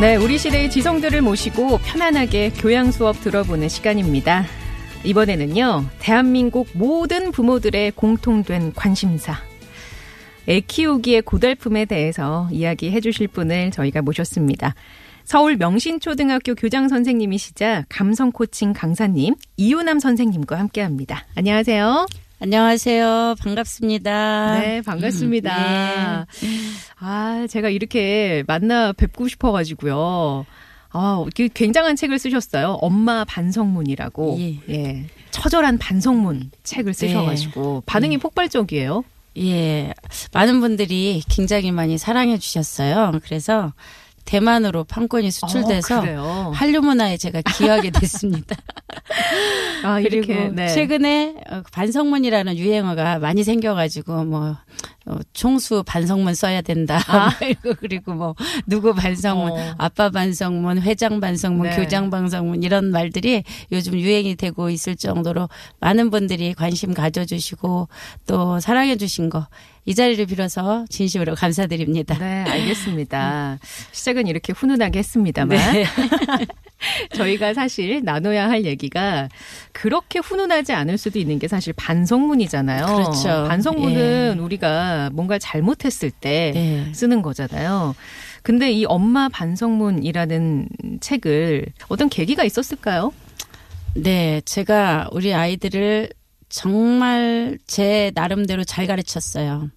네, 우리 시대의 지성들을 모시고 편안하게 교양 수업 들어보는 시간입니다. 이번에는요, 대한민국 모든 부모들의 공통된 관심사. 애 키우기의 고달픔에 대해서 이야기해 주실 분을 저희가 모셨습니다. 서울 명신초등학교 교장 선생님이시자 감성 코칭 강사님 이효남 선생님과 함께 합니다. 안녕하세요. 안녕하세요. 반갑습니다. 네, 반갑습니다. 아, 제가 이렇게 만나 뵙고 싶어가지고요. 아, 그 굉장한 책을 쓰셨어요. 엄마 반성문이라고. 예. 예. 처절한 반성문 책을 쓰셔가지고 반응이 폭발적이에요. 예. 많은 분들이 굉장히 많이 사랑해 주셨어요. 그래서 대만으로 판권이 수출돼서 어? 한류 문화에 제가 기여하게 됐습니다. 아, 그리고 이렇게 네. 최근에 어, 반성문이라는 유행어가 많이 생겨가지고 뭐 어, 총수 반성문 써야 된다. 아. 그리고 그리고 뭐 누구 반성문, 어. 아빠 반성문, 회장 반성문, 네. 교장 반성문 이런 말들이 요즘 유행이 되고 있을 정도로 많은 분들이 관심 가져주시고 또 사랑해주신 거 이 자리를 빌어서 진심으로 감사드립니다. 네, 알겠습니다. 시작은 이렇게 훈훈하게 했습니다만. 네. 저희가 사실 나눠야 할 얘기가 그렇게 훈훈하지 않을 수도 있는 게 사실 반성문이잖아요. 그렇죠. 반성문은 우리가 뭔가 잘못했을 때 네. 쓰는 거잖아요. 근데 이 엄마 반성문이라는 책을 어떤 계기가 있었을까요? 네, 제가 우리 아이들을 정말 제 나름대로 잘 가르쳤어요.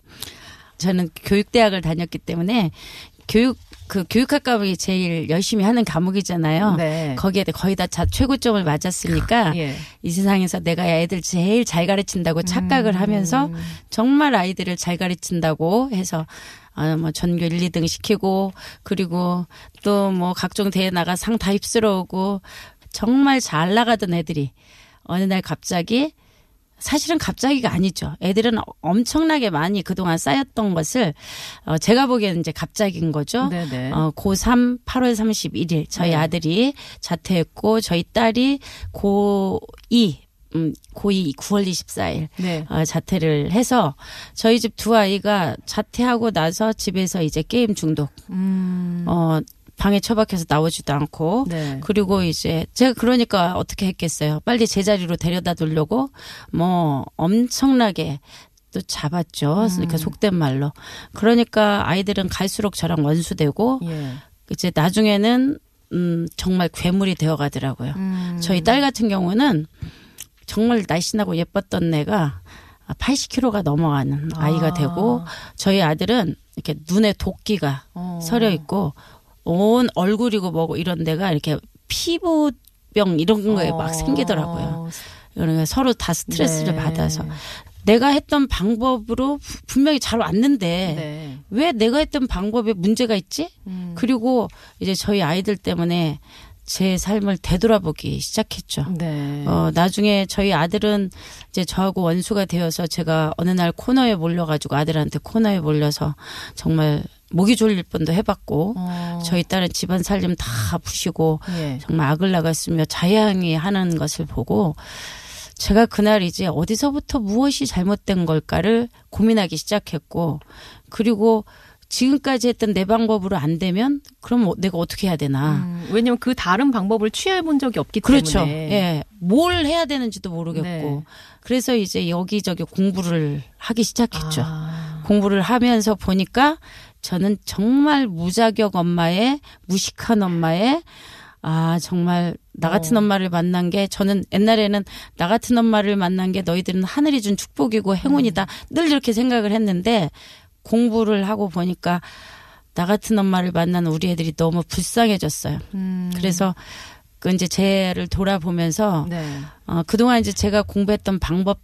저는 교육대학을 다녔기 때문에 교육 그 교육학 과목이 제일 열심히 하는 과목이잖아요. 네. 거기에 거의 다 자- 최고점을 맞았으니까 예. 이 세상에서 내가 애들 제일 잘 가르친다고 착각을 하면서 음. 정말 아이들을 잘 가르친다고 해서 아, 뭐 전교 1, 2등 시키고 그리고 또 뭐 각종 대회 나가 상 다 휩쓸어오고 정말 잘 나가던 애들이 어느 날 갑자기 사실은 갑자기가 아니죠. 애들은 엄청나게 많이 그동안 쌓였던 것을 어, 제가 보기에는 이제 갑자기인 거죠. 네네. 어, 고3 8월 31일 저희 네. 아들이 자퇴했고 저희 딸이 고2 음, 고2 9월 24일 네. 어, 자퇴를 해서 저희 집 두 아이가 자퇴하고 나서 집에서 이제 게임 중독 음. 어 방에 처박혀서 나오지도 않고 네. 그리고 이제 제가 그러니까 어떻게 했겠어요. 빨리 제자리로 데려다 두려고 뭐 엄청나게 또 잡았죠. 그러니까 속된 말로. 그러니까 아이들은 갈수록 저랑 원수되고 예. 이제 나중에는 음 정말 괴물이 되어 가더라고요. 음. 저희 딸 같은 경우는 정말 날씬하고 예뻤던 애가 80kg가 넘어가는 아이가 아. 되고 저희 아들은 이렇게 눈에 도끼가 어. 서려 있고 온 얼굴이고 뭐고 이런 데가 이렇게 피부병 이런 거에 어. 막 생기더라고요. 그러니까 서로 다 스트레스를 네. 받아서 내가 했던 방법으로 부- 분명히 잘 왔는데 네. 왜 내가 했던 방법에 문제가 있지? 음. 그리고 이제 저희 아이들 때문에 제 삶을 되돌아보기 시작했죠. 네. 어, 나중에 저희 아들은 이제 저하고 원수가 되어서 제가 어느 날 코너에 몰려가지고 아들한테 코너에 몰려서 정말 목이 졸릴 뻔도 해봤고 어. 저희 딸은 집안 살림 다 부시고 예. 정말 악을 나갔으며 자양이 하는 것을 보고 제가 그날 이제 어디서부터 무엇이 잘못된 걸까를 고민하기 시작했고 그리고 지금까지 했던 내 방법으로 안 되면 그럼 어- 내가 어떻게 해야 되나. 음, 왜냐면 그 다른 방법을 취해 본 적이 없기 그렇죠. 때문에. 예. 뭘 해야 되는지도 모르겠고. 네. 그래서 이제 여기저기 공부를 하기 시작했죠. 아. 공부를 하면서 보니까 저는 정말 무자격 엄마의 무식한 엄마의 아 정말 나 같은 어. 엄마를 만난 게 저는 옛날에는 나 같은 엄마를 만난 게 너희들은 하늘이 준 축복이고 행운이다 늘 이렇게 생각을 했는데 공부를 하고 보니까 나 같은 엄마를 만난 우리 애들이 너무 불쌍해졌어요. 음. 그래서 그 이제 쟤를 돌아보면서 네. 어, 그동안 이제 제가 공부했던 방법,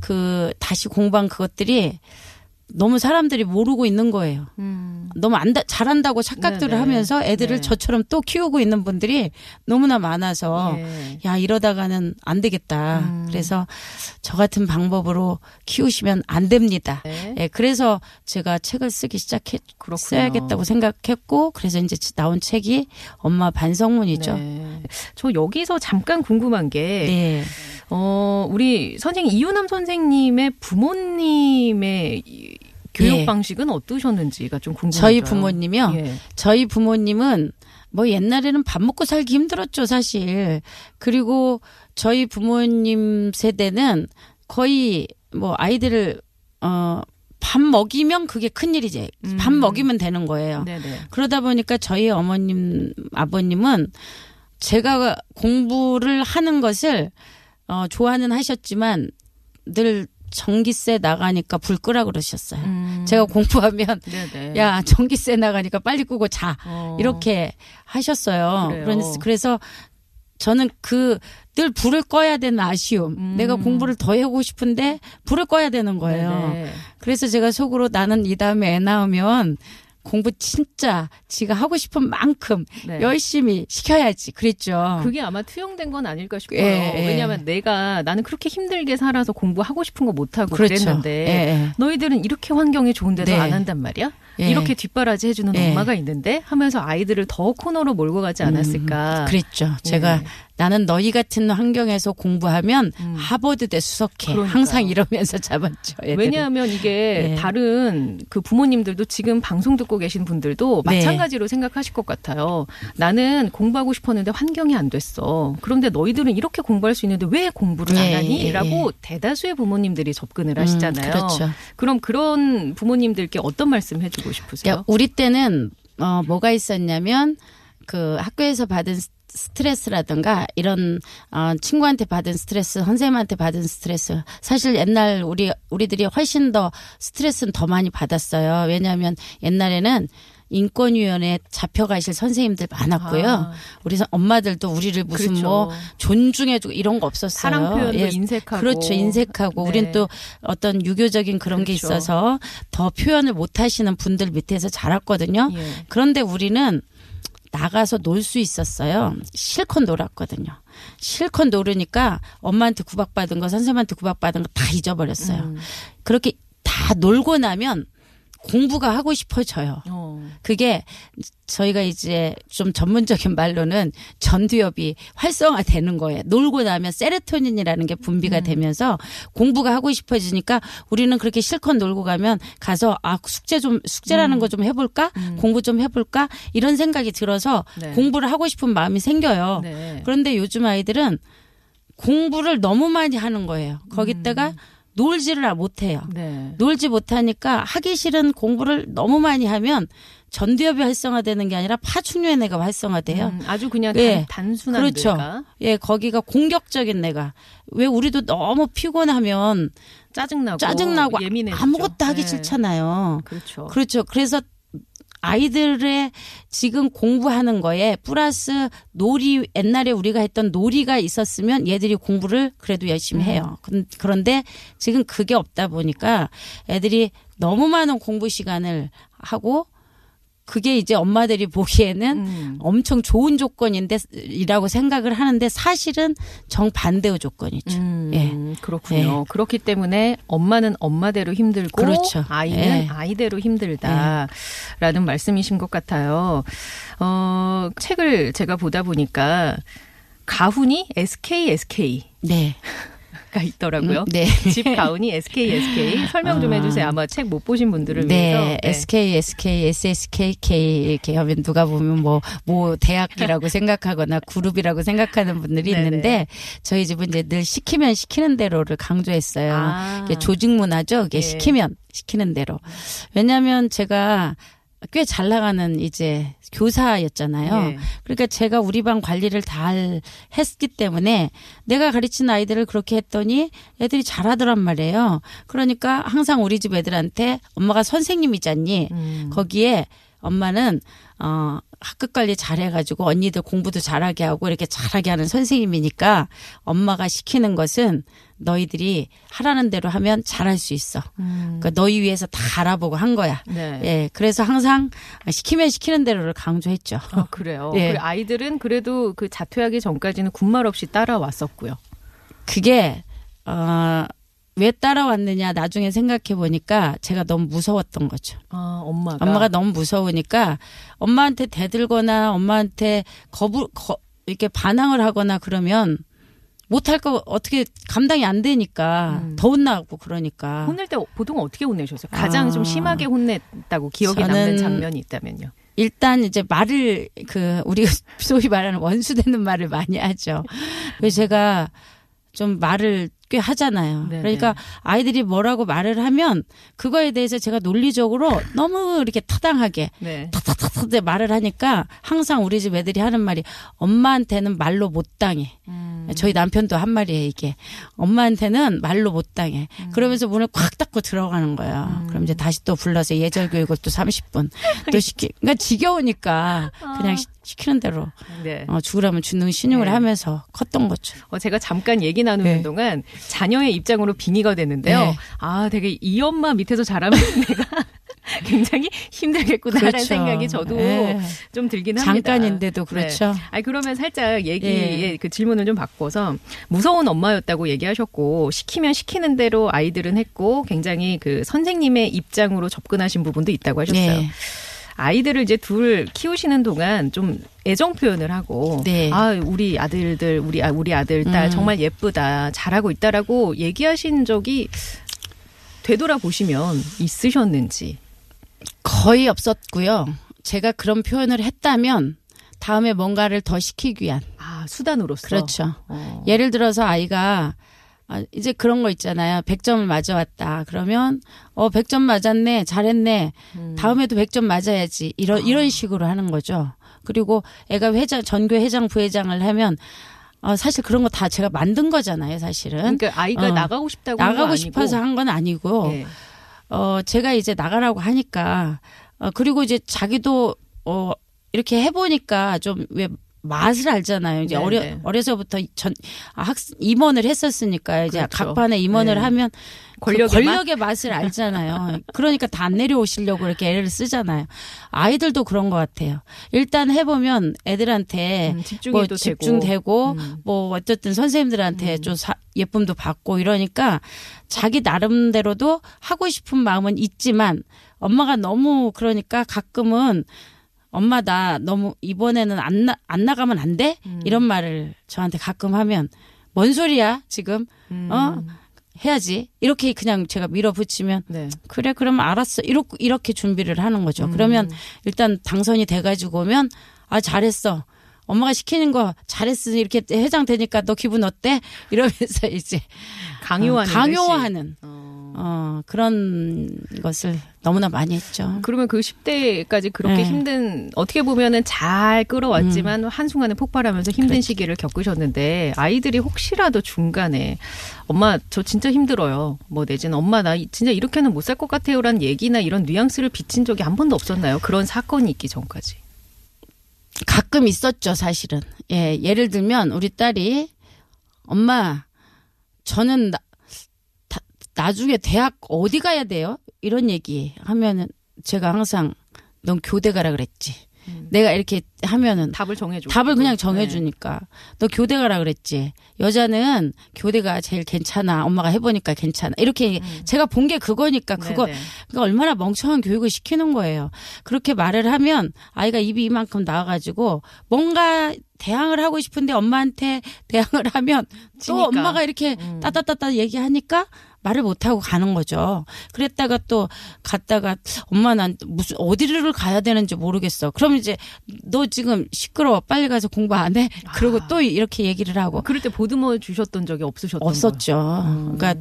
그, 다시 공부한 그것들이 너무 사람들이 모르고 있는 거예요. 음. 너무 안다, 잘한다고 착각들을 네네. 하면서 애들을 네. 저처럼 또 키우고 있는 분들이 너무나 많아서 예. 야 이러다가는 안 되겠다. 음. 그래서 저 같은 방법으로 키우시면 안 됩니다. 네. 예, 그래서 제가 책을 쓰기 시작했 그렇군요. 써야겠다고 생각했고 그래서 이제 나온 책이 엄마 반성문이죠. 네. 네. 저 여기서 잠깐 궁금한 게 어, 우리 선생님 이유남 선생님의 부모님의 이 교육 예. 방식은 어떠셨는지가 좀 궁금해요. 저희 부모님이요. 예. 저희 부모님은 뭐 옛날에는 밥 먹고 살기 힘들었죠, 사실. 그리고 저희 부모님 세대는 거의 뭐 아이들을 어, 밥 먹이면 그게 큰일이지. 밥 음. 먹이면 되는 거예요. 네네. 그러다 보니까 저희 어머님, 아버님은 제가 공부를 하는 것을 어, 좋아는 하셨지만 늘 전기세 나가니까 불 끄라 그러셨어요. 음. 제가 공부하면 네네. 야 전기세 나가니까 빨리 끄고 자 어. 이렇게 하셨어요. 그래서, 그래서 저는 그 늘 불을 꺼야 되는 아쉬움. 음. 내가 공부를 더 하고 싶은데 불을 꺼야 되는 거예요. 네네. 그래서 제가 속으로 나는 이 다음에 애 낳으면 공부 진짜 지가 하고 싶은 만큼 네. 열심히 시켜야지 그랬죠. 그게 아마 투영된 건 아닐까 싶어요. 예, 예. 왜냐하면 내가 나는 그렇게 힘들게 살아서 공부하고 싶은 거 못 하고 그렇죠. 그랬는데 예, 예. 너희들은 이렇게 환경이 좋은데도 네. 안 한단 말이야? 예. 이렇게 뒷바라지 해주는 예. 엄마가 있는데 하면서 아이들을 더 코너로 몰고 가지 않았을까? 음, 그랬죠. 제가 예. 나는 너희 같은 환경에서 공부하면 음. 하버드대 수석해. 그러니까요. 항상 이러면서 잡았죠. 애들을. 왜냐하면 이게 예. 다른 그 부모님들도 지금 방송 듣고 계신 분들도 네. 마찬가지로 생각하실 것 같아요. 나는 공부하고 싶었는데 환경이 안 됐어. 그런데 너희들은 이렇게 공부할 수 있는데 왜 공부를 안 예, 하니? 예, 라고 대다수의 부모님들이 접근을 하시잖아요. 음, 그렇죠. 그럼 그런 부모님들께 어떤 말씀 해주고 싶으세요? 야, 우리 때는 어 뭐가 있었냐면 그 학교에서 받은 스- 스트레스라든가 이런 어 친구한테 받은 스트레스, 선생님한테 받은 스트레스 사실 옛날 우리 우리들이 훨씬 더 스트레스는 더 많이 받았어요. 왜냐하면 옛날에는 인권위원회 잡혀가실 선생님들 많았고요. 아. 우리 선- 엄마들도 우리를 무슨 그렇죠. 뭐 존중해주고 이런 거 없었어요. 사랑 표현도 예, 인색하고. 그렇죠. 인색하고 네. 우린 또 어떤 유교적인 그런 게 그렇죠. 있어서 더 표현을 못 하시는 분들 밑에서 자랐거든요. 예. 그런데 우리는 나가서 놀 수 있었어요. 실컷 놀았거든요. 실컷 놀으니까 엄마한테 구박받은 거, 선생님한테 구박받은 거 다 잊어버렸어요. 음. 그렇게 다 놀고 나면 공부가 하고 싶어져요. 어. 그게 저희가 이제 좀 전문적인 말로는 전두엽이 활성화되는 거예요. 놀고 나면 세레토닌이라는 게 분비가 음. 되면서 공부가 하고 싶어지니까 우리는 그렇게 실컷 놀고 가면 가서 아 숙제 좀 숙제라는 음. 거좀 해볼까 공부 좀 해볼까 이런 생각이 들어서 네. 공부를 하고 싶은 마음이 생겨요. 네. 그런데 요즘 아이들은 공부를 너무 많이 하는 거예요. 거기다가 음. 놀지를 못해요. 네. 놀지 못하니까 하기 싫은 공부를 너무 많이 하면 전두엽이 활성화되는 게 아니라 파충류의 뇌가 활성화돼요. 음, 아주 그냥 예. 단, 단순한 그렇죠. 뇌가 예, 거기가 공격적인 내가. 왜 우리도 너무 피곤하면 짜증나고 짜증나고 예민해지죠. 아무것도 하기 네. 싫잖아요. 그렇죠. 그렇죠. 그래서 아이들의 지금 공부하는 거에 플러스 놀이 옛날에 우리가 했던 놀이가 있었으면 얘들이 공부를 그래도 열심히 해요. 근- 그런데 지금 그게 없다 보니까 애들이 너무 많은 공부 시간을 하고 그게 이제 엄마들이 보기에는 음. 엄청 좋은 조건인데 이라고 생각을 하는데 사실은 정반대의 조건이죠. 음, 예. 그렇군요. 그렇기 때문에 엄마는 엄마대로 힘들고 그렇죠. 아이는 예. 아이대로 힘들다라는 말씀이신 것 같아요. 어, 책을 제가 보다 보니까 가훈이 SK SK 가 네. 있더라고요. 음, 네. 집 가훈이 SK SK 설명 좀 아. 해주세요. 아마 책 못 보신 분들을 위해서. 네, SK, SK, SSKK 이렇게 하면 누가 보면 뭐, 뭐 대학이라고 생각하거나 그룹이라고 생각하는 분들이 네네. 있는데 저희 집은 이제 늘 시키면 시키는 대로를 강조했어요. 아. 이게 조직 문화죠. 이게 예. 시키면 시키는 대로. 왜냐하면 제가 꽤 잘 나가는 이제 교사였잖아요. 예. 그러니까 제가 우리 반 관리를 잘 했기 때문에 내가 가르친 아이들을 그렇게 했더니 애들이 잘하더란 말이에요. 그러니까 항상 우리 집 애들한테 엄마가 선생님이잖니. 음. 거기에 엄마는 어 학급 관리 잘해가지고 언니들 공부도 잘하게 하고 이렇게 잘하게 하는 선생님이니까 엄마가 시키는 것은 너희들이 하라는 대로 하면 잘할 수 있어. 그러니까 너희 위해서 다 알아보고 한 거야. 네. 예, 그래서 항상 시키면 시키는 대로를 강조했죠. 아, 그래요. 예. 아이들은 그래도 그 자퇴하기 전까지는 군말 없이 따라왔었고요. 그게 어, 왜 따라왔느냐 나중에 생각해 보니까 제가 너무 무서웠던 거죠. 아, 엄마가. 엄마가 너무 무서우니까 엄마한테 대들거나 엄마한테 거부 거, 이렇게 반항을 하거나 그러면 못할 거 어떻게 감당이 안 되니까 음. 더 혼나고 그러니까 혼낼 때 보통 어떻게 혼내셨어요? 가장 아. 좀 심하게 혼냈다고 기억에 저는- 남는 장면이 있다면요. 일단 이제 말을 그 우리가 소위 말하는 원수 되는 말을 많이 하죠. 그래서 제가 좀 말을 꽤 하잖아요. 네네. 그러니까 아이들이 뭐라고 말을 하면 그거에 대해서 제가 논리적으로 너무 이렇게 타당하게 네. 탁탁탁탁 말을 하니까 항상 우리 집 애들이 하는 말이 엄마한테는 말로 못 당해. 음. 저희 남편도 한 말이에요, 이게. 엄마한테는 말로 못 당해. 음. 그러면서 문을 콱 닫고 들어가는 거야. 그럼 이제 다시 또 불러서 예절 교육을 또 30분 또 시키. 그러니까 지겨우니까 그냥 시, 시키는 대로 네. 어, 죽으라면 죽는 신용을 네. 하면서 컸던 거죠. 어, 제가 잠깐 얘기 나누는 네. 동안 자녀의 입장으로 빙의가 됐는데요. 네. 아, 되게 이 엄마 밑에서 자라면 내가 굉장히 힘들겠구나라는 그렇죠. 생각이 저도 네. 좀 들긴 합니다. 잠깐인데도 그렇죠. 네. 아니 그러면 살짝 얘기의 예. 그 질문을 좀 바꿔서 무서운 엄마였다고 얘기하셨고 시키면 시키는 대로 아이들은 했고 굉장히 그 선생님의 입장으로 접근하신 부분도 있다고 하셨어요. 네. 아이들을 이제 둘 키우시는 동안 좀 애정 표현을 하고 네. 아 우리 아들들 우리 아, 우리 아들 딸 음. 정말 예쁘다 잘하고 있다라고 얘기하신 적이 되돌아보시면 있으셨는지 거의 없었고요. 제가 그런 표현을 했다면 다음에 뭔가를 더 시키기 위한. 아 수단으로서 그렇죠. 어. 예를 들어서 아이가 아, 이제 그런 거 있잖아요. 100점을 맞아왔다. 그러면 어 100점 맞았네. 잘했네. 음. 다음에도 100점 맞아야지. 이런 이런 식으로 하는 거죠. 그리고 애가 회장 전교 회장 부회장을 하면 어, 사실 그런 거 다 제가 만든 거잖아요, 사실은. 그러니까 아이가 어. 나가고 싶다고 나가고. 싶어서 한 건 아니고 예. 어, 제가 이제 나가라고 하니까, 어, 그리고 이제 자기도, 어, 이렇게 해보니까 좀 왜 맛을 알잖아요. 이제 네, 어려, 네. 어려서부터 전, 아, 학, 임원을 했었으니까 이제 그렇죠. 각 반에 임원을 네. 하면 그 권력의 권력의 맛을 알잖아요. 그러니까 다안 내려오시려고 이렇게 애를 쓰잖아요. 아이들도 그런 것 같아요. 일단 해보면 애들한테 음, 집중이 뭐또 집중되고 되고. 음. 뭐 어쨌든 선생님들한테 좀 사- 예쁨도 받고 이러니까 자기 나름대로도 하고 싶은 마음은 있지만 엄마가 너무 그러니까 가끔은 엄마 나 너무 이번에는 안, 나, 안 나가면 안 돼? 음. 이런 말을 저한테 가끔 하면 뭔 소리야 지금 음. 어 해야지 이렇게 그냥 제가 밀어붙이면 네. 그래 그럼 알았어 이렇게 이렇게 준비를 하는 거죠. 그러면 일단 당선이 돼가지고 오면 아 잘했어. 엄마가 시키는 거 잘했으니 이렇게 회장 되니까 너 기분 어때? 이러면서 이제 강요하는 어, 강요하는. 어. 어 그런 것을 너무나 많이 했죠. 그러면 그 10대까지 그렇게 네. 힘든 어떻게 보면은 잘 끌어왔지만 한순간에 폭발하면서 힘든 음. 그렇죠. 시기를 겪으셨는데 아이들이 혹시라도 중간에 엄마 저 진짜 힘들어요. 뭐 내지는 엄마 나 진짜 이렇게는 못 살 것 같아요라는 얘기나 이런 뉘앙스를 비친 적이 한 번도 없었나요? 그런 사건이 있기 전까지. 가끔 있었죠, 사실은. 예, 예를 들면 우리 딸이 엄마 저는 나, 다- 나중에 대학 어디 가야 돼요? 이런 얘기 하면은 제가 항상 넌 교대 가라 그랬지. 내가 이렇게 하면은 답을 정해줘. 답을 그냥 네. 정해주니까 너 교대 가라 그랬지. 여자는 교대가 제일 괜찮아. 엄마가 해보니까 괜찮아. 이렇게 제가 본 게 그거니까 그거 음. 네네. 그러니까 얼마나 멍청한 교육을 시키는 거예요. 그렇게 말을 하면 아이가 입이 이만큼 나와가지고 뭔가 대항을 하고 싶은데 엄마한테 대항을 하면 또 지니까. 엄마가 이렇게 음. 따따따따 얘기하니까 말을 못하고 가는 거죠. 그랬다가 또 갔다가 엄마 난 무슨 어디를 가야 되는지 모르겠어. 그럼 이제 너 지금 시끄러워. 빨리 가서 공부 안 해? 그리고 또 이렇게 얘기를 하고. 그럴 때 보듬어 주셨던 적이 없으셨던 없었죠. 음. 그러니까,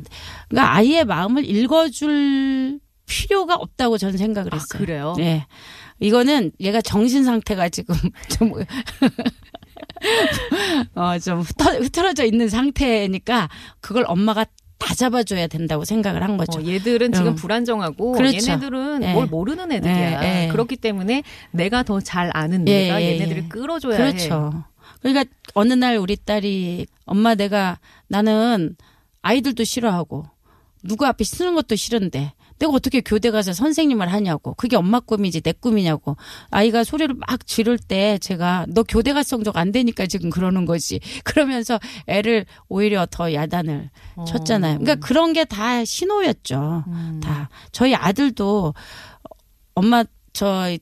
그러니까 아이의 마음을 읽어줄 필요가 없다고 저는 생각을 아, 했어요. 그래요? 네. 이거는 얘가 정신 상태가 지금 좀, 어, 좀 흩어, 흐트러져 있는 상태니까 그걸 엄마가 다 잡아줘야 된다고 생각을 한 거죠. 어, 얘들은 지금 음. 불안정하고 그렇죠. 얘네들은 예. 뭘 모르는 애들이야. 예, 예. 그렇기 때문에 내가 더 잘 아는 예, 내가 예, 얘네들을 예. 끌어줘야 해. 그렇죠. 그러니까 어느 날 우리 딸이 엄마 내가 나는 아이들도 싫어하고 누구 앞에 쓰는 것도 싫은데 내가 어떻게 교대 가서 선생님을 하냐고 그게 엄마 꿈이지 내 꿈이냐고 아이가 소리를 막 지를 때 제가 너 교대 갈 성적 안 되니까 지금 그러는 거지 그러면서 애를 오히려 더 야단을 쳤잖아요. 그러니까 그런 게 다 신호였죠. 음. 다 저희 아들도 엄마 저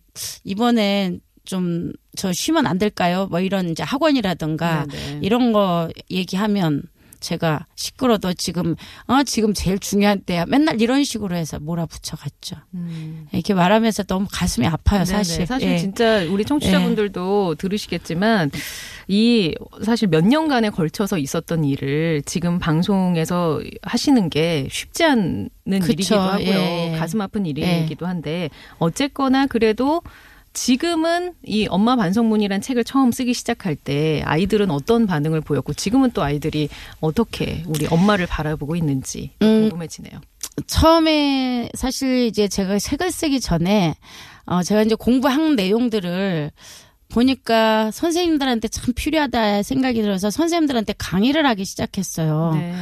이번에 좀 저 쉬면 안 될까요? 뭐 이런 이제 학원이라든가 네네. 이런 거 얘기하면 제가 시끄러도 지금 어 지금 제일 중요한 때야 맨날 이런 식으로 해서 몰아붙여 갔죠. 음. 이렇게 말하면서 너무 가슴이 아파요 네네. 사실. 사실 예. 진짜 우리 청취자분들도 들으시겠지만 이 사실 몇 년간에 걸쳐서 있었던 일을 지금 방송에서 하시는 게 쉽지 않은 그쵸. 일이기도 하고요. 예, 예. 가슴 아픈 예. 일이기도 한데 어쨌거나 그래도 지금은 이 엄마 반성문이란 책을 처음 쓰기 시작할 때 아이들은 어떤 반응을 보였고 지금은 또 아이들이 어떻게 우리 엄마를 바라보고 있는지 음. 궁금해지네요. 처음에 사실 이제 제가 책을 쓰기 전에 어 제가 이제 공부한 내용들을 보니까 선생님들한테 참 필요하다 생각이 들어서 선생님들한테 강의를 하기 시작했어요. 네.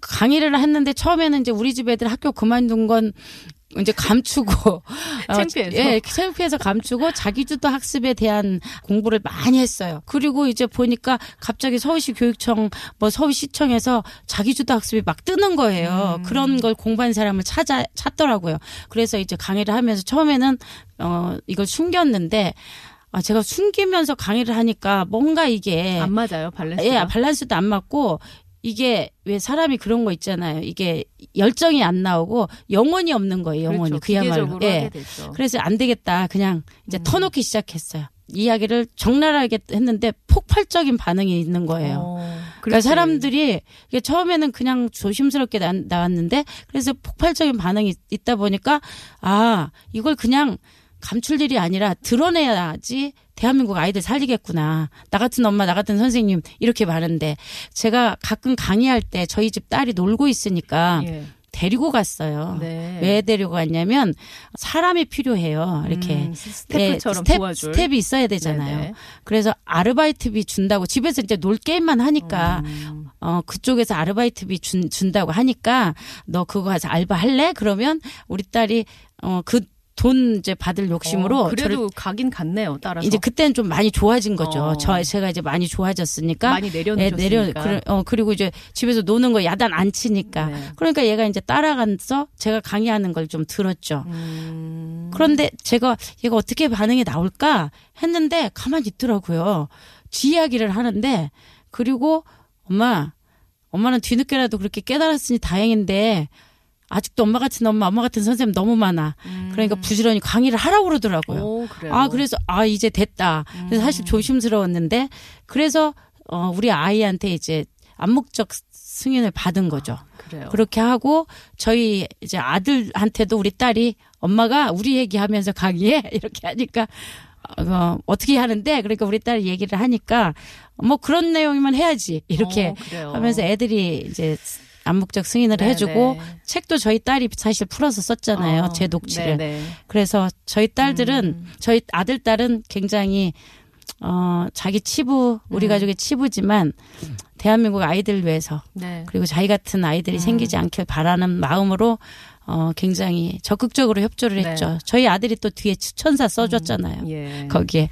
강의를 했는데 처음에는 이제 우리 집 애들 학교 그만둔 건 이제 감추고 어, 창피해서. 예, 창피해서 감추고 자기주도 학습에 대한 공부를 많이 했어요. 그리고 이제 보니까 갑자기 서울시 교육청 뭐 서울시청에서 자기주도 학습이 막 뜨는 거예요. 음. 그런 걸 공부한 사람을 찾아 찾더라고요. 그래서 이제 강의를 하면서 처음에는 어 이걸 숨겼는데 아 제가 숨기면서 강의를 하니까 뭔가 이게 안 맞아요 밸런스가. 예, 밸런스도 안 맞고 이게 왜 사람이 그런 거 있잖아요. 이게 열정이 안 나오고 영혼이 없는 거예요. 영혼이 그렇죠. 그야말로 되죠. 그래서 안 되겠다. 그냥 이제 음. 터놓기 시작했어요. 이야기를 적나라하게 했는데 폭발적인 반응이 있는 거예요. 어, 그러니까. 사람들이 이게 처음에는 그냥 조심스럽게 나, 나왔는데 그래서 폭발적인 반응이 있다 보니까 아 이걸 그냥 감출 일이 아니라 드러내야지 대한민국 아이들 살리겠구나. 나 같은 엄마, 나 같은 선생님 이렇게 많은데 제가 가끔 강의할 때 저희 집 딸이 놀고 있으니까 예. 데리고 갔어요. 네. 왜 데리고 갔냐면 사람이 필요해요. 이렇게 음, 스태프처럼 예, 스텝. 스텝이 있어야 되잖아요. 네네. 그래서 아르바이트비 준다고 집에서 이제 놀 게임만 하니까 음. 어 그쪽에서 아르바이트비 준, 준다고 하니까 너 그거 가서 알바 할래? 그러면 우리 딸이 어그 돈 이제 받을 욕심으로 어, 그래도 가긴 갔네요. 따라서 이제 그때는 좀 많이 좋아진 거죠. 어. 저 제가 이제 많이 좋아졌으니까 많이 예, 내려놓으셨으니까. 내려 그래, 어 그리고 이제 집에서 노는 거 야단 안 치니까 네. 그러니까 얘가 이제 따라가서 제가 강의하는 걸 좀 들었죠. 음. 그런데 제가 얘가 어떻게 반응이 나올까 했는데 가만히 있더라고요. 지 이야기를 하는데 그리고 엄마 엄마는 뒤늦게라도 그렇게 깨달았으니 다행인데 아직도 엄마 같은 엄마, 엄마 같은 선생님 너무 많아. 그러니까 부지런히 강의를 하라고 그러더라고요. 음. 오. 아, 그래서 아 이제 됐다. 그래서 음. 사실 조심스러웠는데 그래서 어 우리 아이한테 이제 암묵적 승인을 받은 거죠. 그래요. 그렇게 하고 저희 이제 아들한테도 우리 딸이 엄마가 우리 얘기하면서 강의해 이렇게 하니까 어, 어떻게 하는데 그러니까 우리 딸이 얘기를 하니까 뭐 그런 내용이면 해야지 이렇게 어. 하면서 애들이 이제 암묵적 승인을 네네. 해주고 책도 저희 딸이 사실 풀어서 썼잖아요 어, 제 녹취를 네네. 그래서 저희 딸들은 음. 저희 아들 딸은 굉장히 어 자기 치부 우리 음. 가족의 치부지만 대한민국 아이들 위해서 네. 그리고 자기 같은 아이들이 음. 생기지 않길 바라는 마음으로 어 굉장히 적극적으로 협조를 네. 했죠. 저희 아들이 또 뒤에 추천사 써줬잖아요. 예. 거기에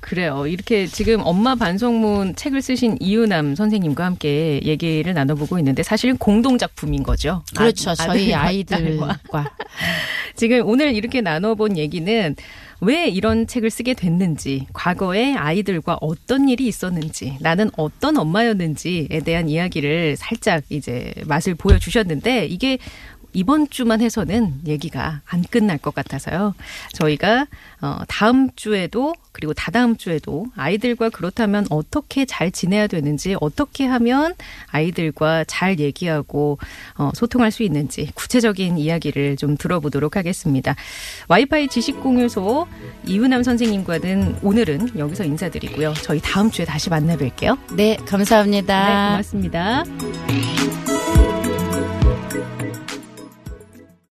그래요. 이렇게 지금 엄마 반성문 책을 쓰신 이유남 선생님과 함께 얘기를 나눠보고 있는데 사실 공동 작품인 거죠. 그렇죠. 아- 저희 딸과. 아이들과 지금 오늘 이렇게 나눠본 얘기는 왜 이런 책을 쓰게 됐는지, 과거에 아이들과 어떤 일이 있었는지, 나는 어떤 엄마였는지에 대한 이야기를 살짝 이제 맛을 보여주셨는데, 이게 이번 주만 해서는 얘기가 안 끝날 것 같아서요. 저희가 어, 다음 주에도 그리고 다다음 주에도 아이들과 그렇다면 어떻게 잘 지내야 되는지 어떻게 하면 아이들과 잘 얘기하고 어, 소통할 수 있는지 구체적인 이야기를 좀 들어보도록 하겠습니다. 와이파이 지식공유소 이훈남 선생님과는 오늘은 여기서 인사드리고요. 저희 다음 주에 다시 만나 뵐게요. 네 감사합니다. 네, 고맙습니다.